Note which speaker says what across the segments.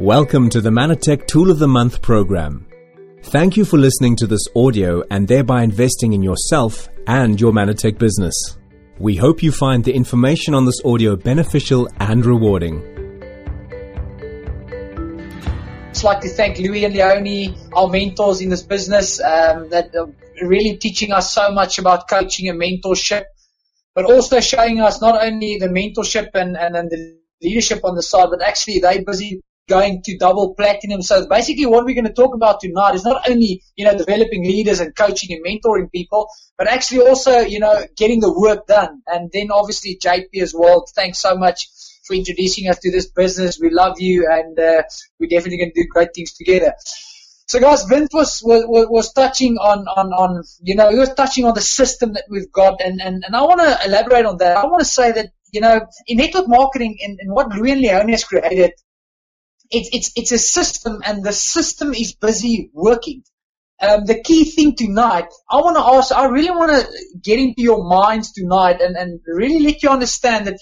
Speaker 1: Welcome to the Mannatech Tool of the Month program. Thank you for listening to this audio and thereby investing in yourself and your Mannatech business. We hope you find the information on this audio beneficial and rewarding.
Speaker 2: I'd like to thank Louis and Leonie, our mentors in this business, um, that are really teaching us so much about coaching and mentorship, but also showing us not only the mentorship and, and, and the leadership on the side, but actually they're busy going to double platinum. So basically what we're going to talk about tonight is not only, you know, developing leaders and coaching and mentoring people, but actually also, you know, getting the work done. And then obviously JP as well. Thanks so much for introducing us to this business. We love you and uh, we're definitely going to do great things together. So guys, Vince was, was, was touching on, on, on, you know, he was touching on the system that we've got and, and, and I want to elaborate on that. I want to say that, you know, in network marketing and, and what Louis and Leonie has created, it's, it's, it's a system and the system is busy working. Um, the key thing tonight, I want to ask, I really want to get into your minds tonight and, and really let you understand that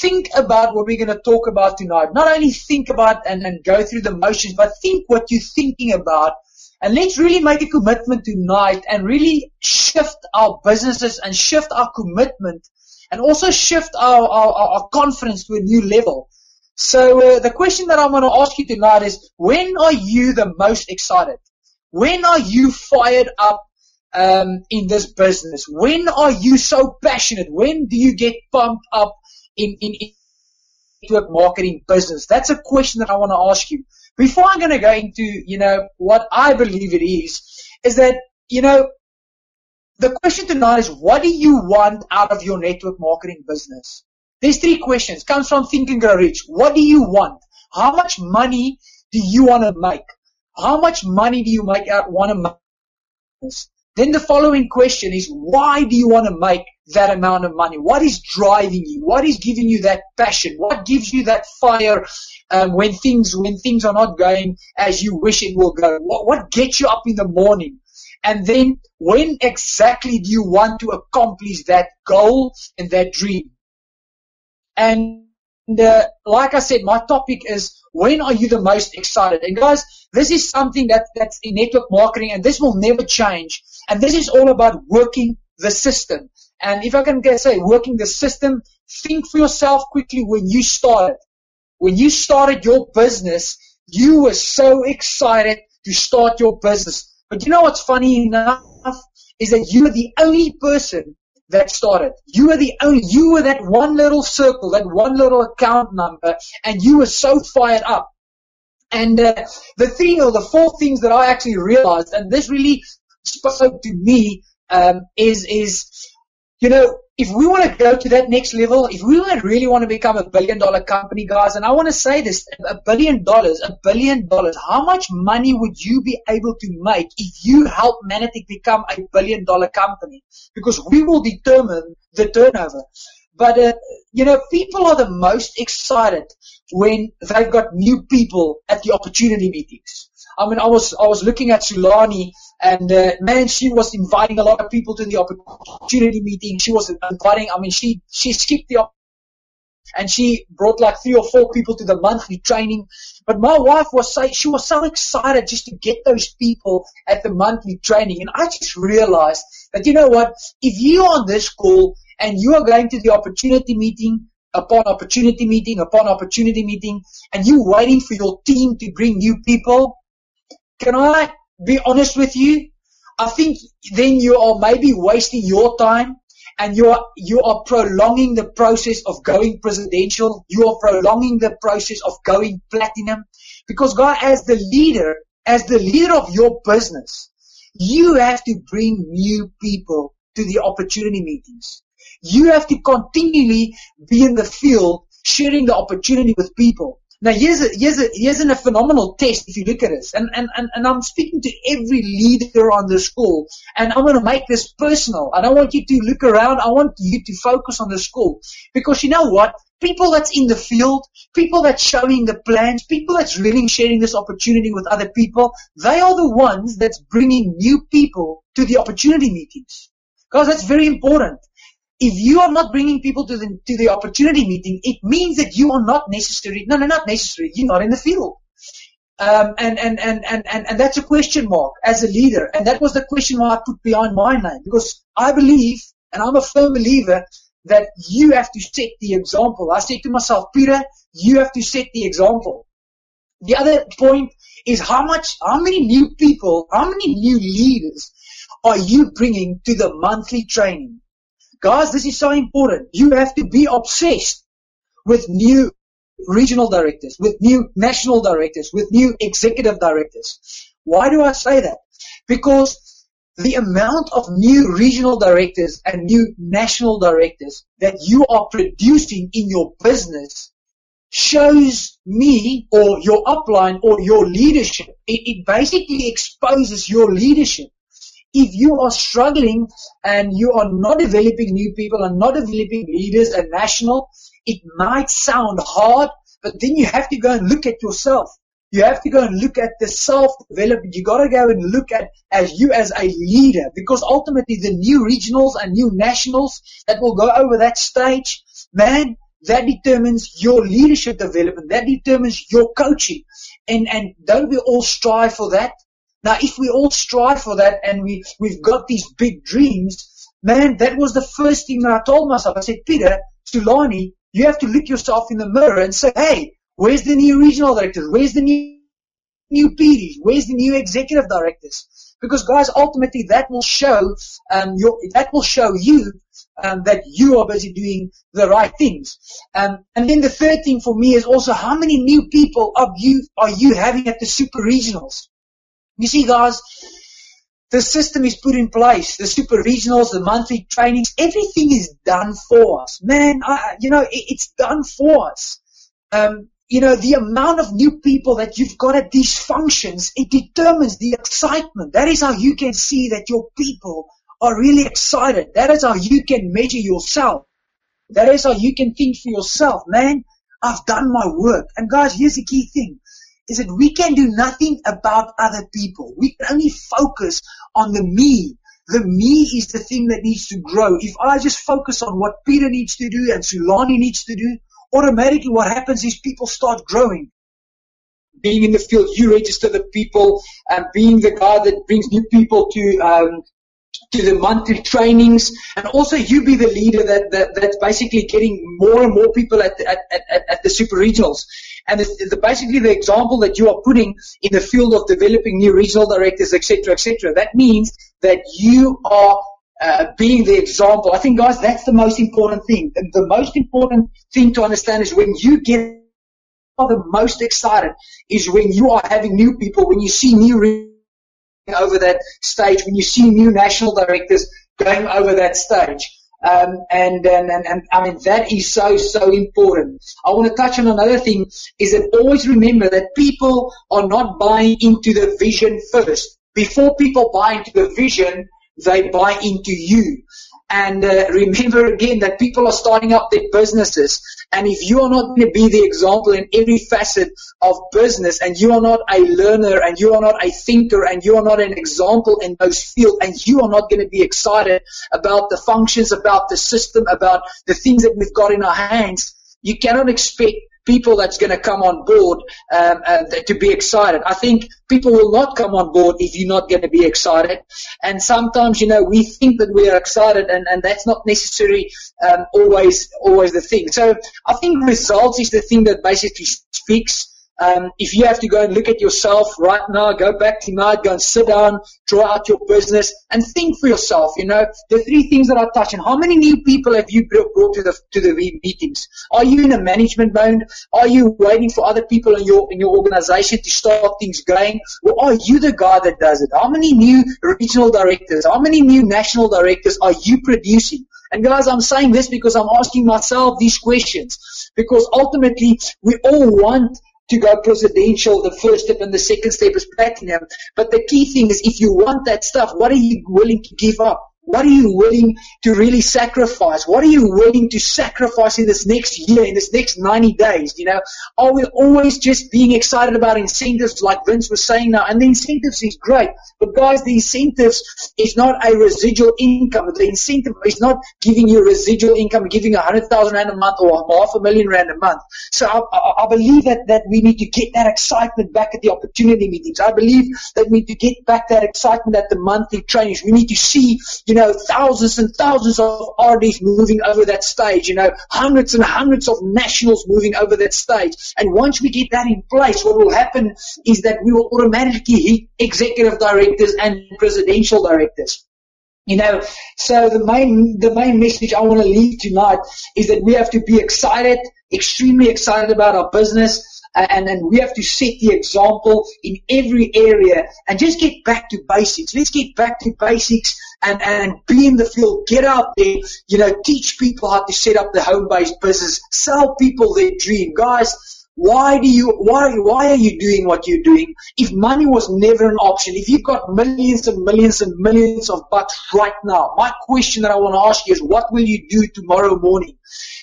Speaker 2: think about what we're going to talk about tonight. Not only think about and, and go through the motions, but think what you're thinking about. And let's really make a commitment tonight and really shift our businesses and shift our commitment and also shift our, our, our confidence to a new level. So uh, the question that I'm going to ask you tonight is, when are you the most excited? When are you fired up um, in this business? When are you so passionate? When do you get pumped up in, in, in network marketing business? That's a question that I want to ask you. Before I'm going to go into, you know, what I believe it is, is that, you know, the question tonight is, what do you want out of your network marketing business? There's three questions. Comes from Think and Grow Rich. What do you want? How much money do you want to make? How much money do you make out want to make? Then the following question is, why do you want to make that amount of money? What is driving you? What is giving you that passion? What gives you that fire um, when things when things are not going as you wish it will go? What, what gets you up in the morning? And then when exactly do you want to accomplish that goal and that dream? And uh, like I said, my topic is when are you the most excited? And guys, this is something that, that's in network marketing and this will never change. And this is all about working the system. And if I can say working the system, think for yourself quickly when you started. When you started your business, you were so excited to start your business. But you know what's funny enough is that you are the only person that started. You were the only, you were that one little circle, that one little account number, and you were so fired up. And uh, the thing, or the four things that I actually realized, and this really spoke to me, um, is is you know if we want to go to that next level, if we really want to become a billion dollar company, guys, and I want to say this, a billion dollars, a billion dollars, how much money would you be able to make if you help Mannatech become a billion dollar company? Because we will determine the turnover. But, uh, you know, people are the most excited when they've got new people at the opportunity meetings. I mean, I was, I was looking at Sulani and, uh, man, she was inviting a lot of people to the opportunity meeting. She was inviting, I mean, she, she skipped the and she brought like three or four people to the monthly training. But my wife was say she was so excited just to get those people at the monthly training. And I just realized that you know what? If you are on this call and you are going to the opportunity meeting upon opportunity meeting upon opportunity meeting and you're waiting for your team to bring new people, can I be honest with you? I think then you are maybe wasting your time and you are, you are prolonging the process of going presidential. You are prolonging the process of going platinum because God, as the leader, as the leader of your business, you have to bring new people to the opportunity meetings. You have to continually be in the field sharing the opportunity with people. Now here's a, here's a, here's a phenomenal test if you look at this. And, and, and, and I'm speaking to every leader on the school and I'm going to make this personal. I don't want you to look around. I want you to focus on the school because you know what? People that's in the field, people that's showing the plans, people that's really sharing this opportunity with other people, they are the ones that's bringing new people to the opportunity meetings. Because that's very important if you are not bringing people to the, to the opportunity meeting, it means that you are not necessary. No, no, not necessary. You're not in the field. Um, and, and, and, and, and, and that's a question mark as a leader. And that was the question mark I put behind my name because I believe, and I'm a firm believer, that you have to set the example. I said to myself, Peter, you have to set the example. The other point is how much, how many new people, how many new leaders are you bringing to the monthly training? Guys, this is so important. You have to be obsessed with new regional directors, with new national directors, with new executive directors. Why do I say that? Because the amount of new regional directors and new national directors that you are producing in your business shows me or your upline or your leadership. It, it basically exposes your leadership. If you are struggling and you are not developing new people and not developing leaders and national, it might sound hard, but then you have to go and look at yourself. You have to go and look at the self-development. You got to go and look at as you as a leader, because ultimately the new regionals and new nationals that will go over that stage, man, that determines your leadership development. That determines your coaching. And, and don't we all strive for that? Now, if we all strive for that and we, we've got these big dreams, man, that was the first thing that I told myself. I said, Peter, Sulani, you have to look yourself in the mirror and say, hey, where's the new regional directors? Where's the new, new PDs? Where's the new executive directors? Because guys, ultimately that will show, um, your, that will show you um, that you are busy doing the right things. Um, and then the third thing for me is also how many new people are you are you having at the super regionals? You see, guys, the system is put in place. The super regionals, the monthly trainings, everything is done for us. Man, I, you know, it, it's done for us. Um, you know, the amount of new people that you've got at these functions, it determines the excitement. That is how you can see that your people are really excited. That is how you can measure yourself. That is how you can think for yourself, man. I've done my work. And guys, here's the key thing is that we can do nothing about other people. We can only focus on the me. The me is the thing that needs to grow. If I just focus on what Peter needs to do and Sulani needs to do, automatically what happens is people start growing. Being in the field, you register the people, and being the guy that brings new people to um, to the monthly trainings, and also you be the leader that, that that's basically getting more and more people at at, at, at the super regionals. And basically the example that you are putting in the field of developing new regional directors, etc., etc. That means that you are uh, being the example. I think, guys, that's the most important thing. The most important thing to understand is when you get the most excited is when you are having new people, when you see new over that stage, when you see new national directors going over that stage. Um, and, and, and, and, I mean, that is so, so important. I want to touch on another thing is that always remember that people are not buying into the vision first. Before people buy into the vision, they buy into you. And uh, remember again that people are starting up their businesses. And if you are not going to be the example in every facet of business and you are not a learner and you are not a thinker and you are not an example in those fields and you are not going to be excited about the functions, about the system, about the things that we've got in our hands, you cannot expect people that's going to come on board um, uh, to be excited. I think people will not come on board if you're not going to be excited. And sometimes, you know, we think that we are excited, and, and that's not necessarily um, always always the thing. So I think results is the thing that basically speaks. Um, if you have to go and look at yourself right now, go back tonight, go and sit down, draw out your business, and think for yourself. You know the three things that I touched on. How many new people have you brought to the to the meetings? Are you in a management mode? Are you waiting for other people in your in your organization to start things going, or are you the guy that does it? How many new regional directors? How many new national directors are you producing? And guys, I'm saying this because I'm asking myself these questions because ultimately we all want to go presidential, the first step and the second step is platinum. But the key thing is if you want that stuff, what are you willing to give up? What are you willing to really sacrifice? What are you willing to sacrifice in this next year, in this next 90 days? You know, are we always just being excited about incentives like Vince was saying now? And the incentives is great. But guys, the incentives is not a residual income. The incentive is not giving you residual income, giving you 100,000 rand a month or half a million rand a month. So I, I, I believe that, that we need to get that excitement back at the opportunity meetings. I believe that we need to get back that excitement at the monthly trainings. We need to see, you know, thousands and thousands of RDs moving over that stage, you know, hundreds and hundreds of nationals moving over that stage. And once we get that in place, what will happen is that we will automatically hit executive directors and presidential directors. You know, so the main, the main message I want to leave tonight is that we have to be excited, extremely excited about our business, and then we have to set the example in every area and just get back to basics. Let's get back to basics and, and be in the field, get out there, you know, teach people how to set up the home-based business, sell people their dream. Guys, why do you, why, why are you doing what you're doing? If money was never an option, if you've got millions and millions and millions of bucks right now, my question that I want to ask you is what will you do tomorrow morning?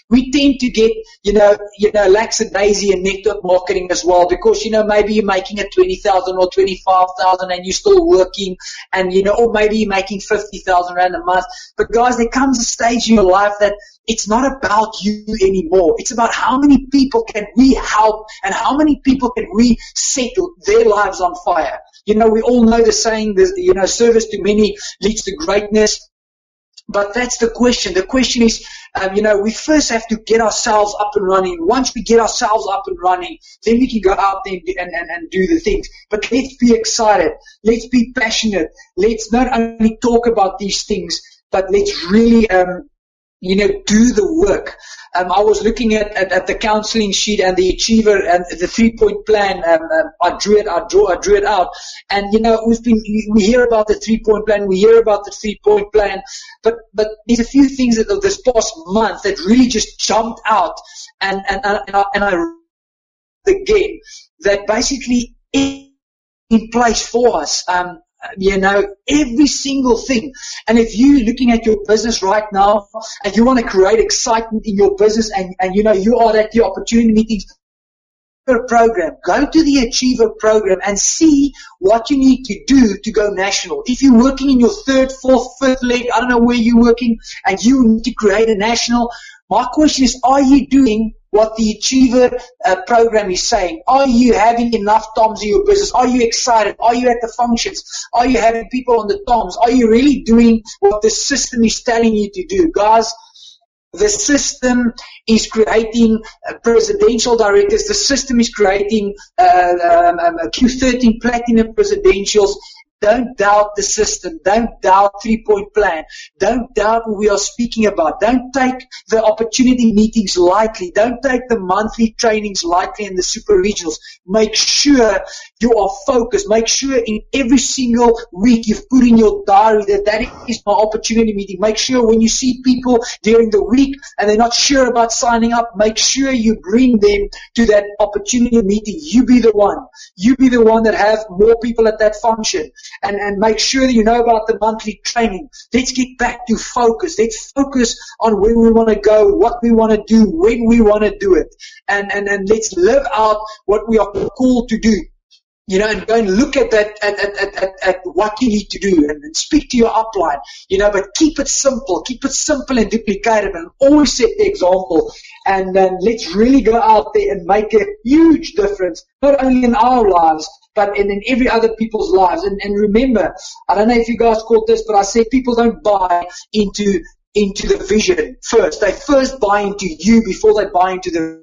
Speaker 2: we tend to get, you know, you know, lackadaisy and network marketing as well because, you know, maybe you're making a 20,000 or 25,000 and you're still working and, you know, or maybe you're making 50,000 rand a month. But guys, there comes a stage in your life that it's not about you anymore. It's about how many people can we help and how many people can we set their lives on fire. You know, we all know the saying, that, you know, service to many leads to greatness. But that's the question. The question is, um, you know, we first have to get ourselves up and running. Once we get ourselves up and running, then we can go out there and, and, and do the things. But let's be excited. Let's be passionate. Let's not only talk about these things, but let's really, um, you know, do the work. Um, I was looking at, at, at, the counseling sheet and the achiever and the three point plan. Um, um, I drew it, I drew, I drew it out. And you know, we've been, we hear about the three point plan, we hear about the three point plan, but, but there's a few things that this past month that really just jumped out and, and, and I, and I again that basically in place for us. Um, you know, every single thing. And if you're looking at your business right now and you want to create excitement in your business and, and you know, you are at the opportunity meetings, program, go to the Achiever program and see what you need to do to go national. If you're working in your third, fourth, fifth leg, I don't know where you're working, and you need to create a national, my question is, are you doing what the Achiever uh, program is saying. Are you having enough toms in your business? Are you excited? Are you at the functions? Are you having people on the toms? Are you really doing what the system is telling you to do? Guys, the system is creating uh, presidential directors. The system is creating uh, um, um, Q13 platinum presidentials. Don't doubt the system. Don't doubt three point plan. Don't doubt what we are speaking about. Don't take the opportunity meetings lightly. Don't take the monthly trainings lightly and the super regionals. Make sure you are focused. Make sure in every single week you've put in your diary that that is my opportunity meeting. Make sure when you see people during the week and they're not sure about signing up, make sure you bring them to that opportunity meeting. You be the one. You be the one that have more people at that function and, and make sure that you know about the monthly training. Let's get back to focus. Let's focus on where we want to go, what we want to do, when we want to do it. And, and, and let's live out what we are called to do you know, and go and look at that, at, at, at, at, what you need to do and, and, speak to your upline, you know, but keep it simple, keep it simple and duplicative and always set the example and then let's really go out there and make a huge difference, not only in our lives, but in, in every other people's lives. And, and remember, I don't know if you guys caught this, but I said people don't buy into into the vision first. They first buy into you before they buy into the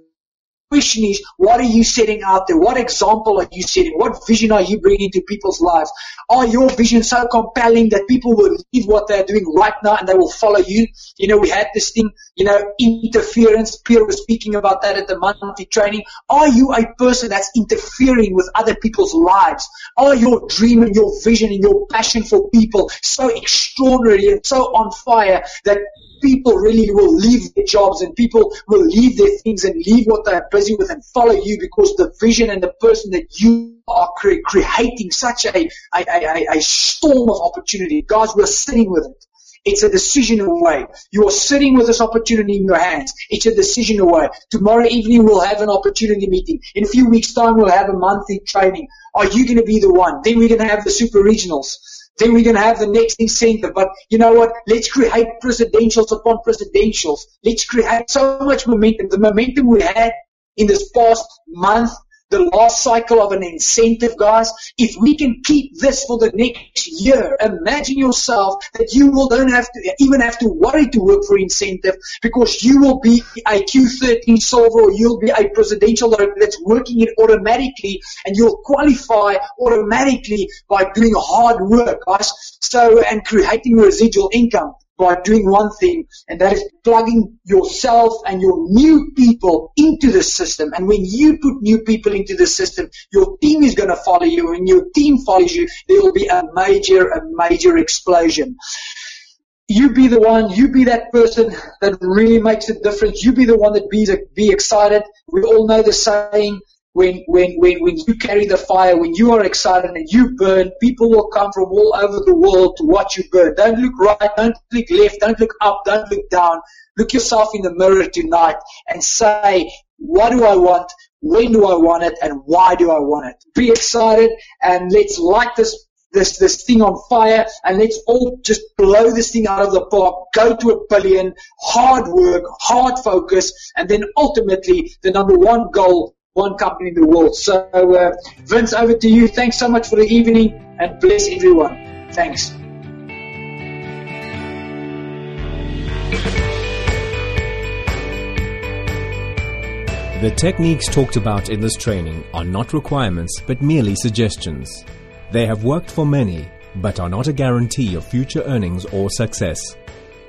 Speaker 2: question is, what are you setting out there? What example are you setting? What vision are you bringing to people's lives? Are your vision so compelling that people will leave what they're doing right now and they will follow you? You know, we had this thing, you know, interference. Pierre was speaking about that at the monthly training. Are you a person that's interfering with other people's lives? Are your dream and your vision and your passion for people so extraordinary and so on fire that people really will leave their jobs and people will leave their things and leave what they're busy with and follow you because the vision and the person that you are cre- creating such a, a, a, a storm of opportunity. Guys, we're sitting with it. It's a decision away. You are sitting with this opportunity in your hands. It's a decision away. Tomorrow evening we'll have an opportunity meeting. In a few weeks time we'll have a monthly training. Are you going to be the one? Then we're going to have the super regionals. Then we're going to have the next incentive. But you know what? Let's create presidentials upon presidentials. Let's create so much momentum. The momentum we had in this past month the last cycle of an incentive, guys. If we can keep this for the next year, imagine yourself that you will don't have to even have to worry to work for incentive because you will be a Q13 solver or you'll be a presidential that's working it automatically and you'll qualify automatically by doing hard work, guys. So, and creating residual income by doing one thing, and that is plugging yourself and your new people into the system. And when you put new people into the system, your team is going to follow you. and your team follows you, there will be a major, a major explosion. You be the one, you be that person that really makes a difference. You be the one that be, be excited. We all know the saying, when, when, when, when you carry the fire, when you are excited and you burn, people will come from all over the world to watch you burn. Don't look right, don't look left, don't look up, don't look down. Look yourself in the mirror tonight and say, what do I want? When do I want it? And why do I want it? Be excited and let's light this this this thing on fire and let's all just blow this thing out of the park, go to a billion, hard work, hard focus, and then ultimately the number one goal one company in the world. So, uh, Vince, over to you. Thanks so much for the evening and bless everyone. Thanks.
Speaker 1: The techniques talked about in this training are not requirements but merely suggestions. They have worked for many but are not a guarantee of future earnings or success.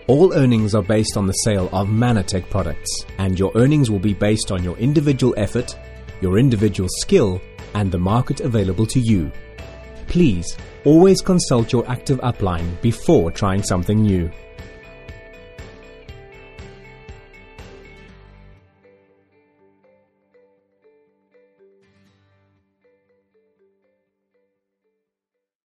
Speaker 1: All earnings are based on the sale of Mannatech products, and your earnings will be based on your individual effort, your individual skill, and the market available to you. Please always consult your active upline before trying something new.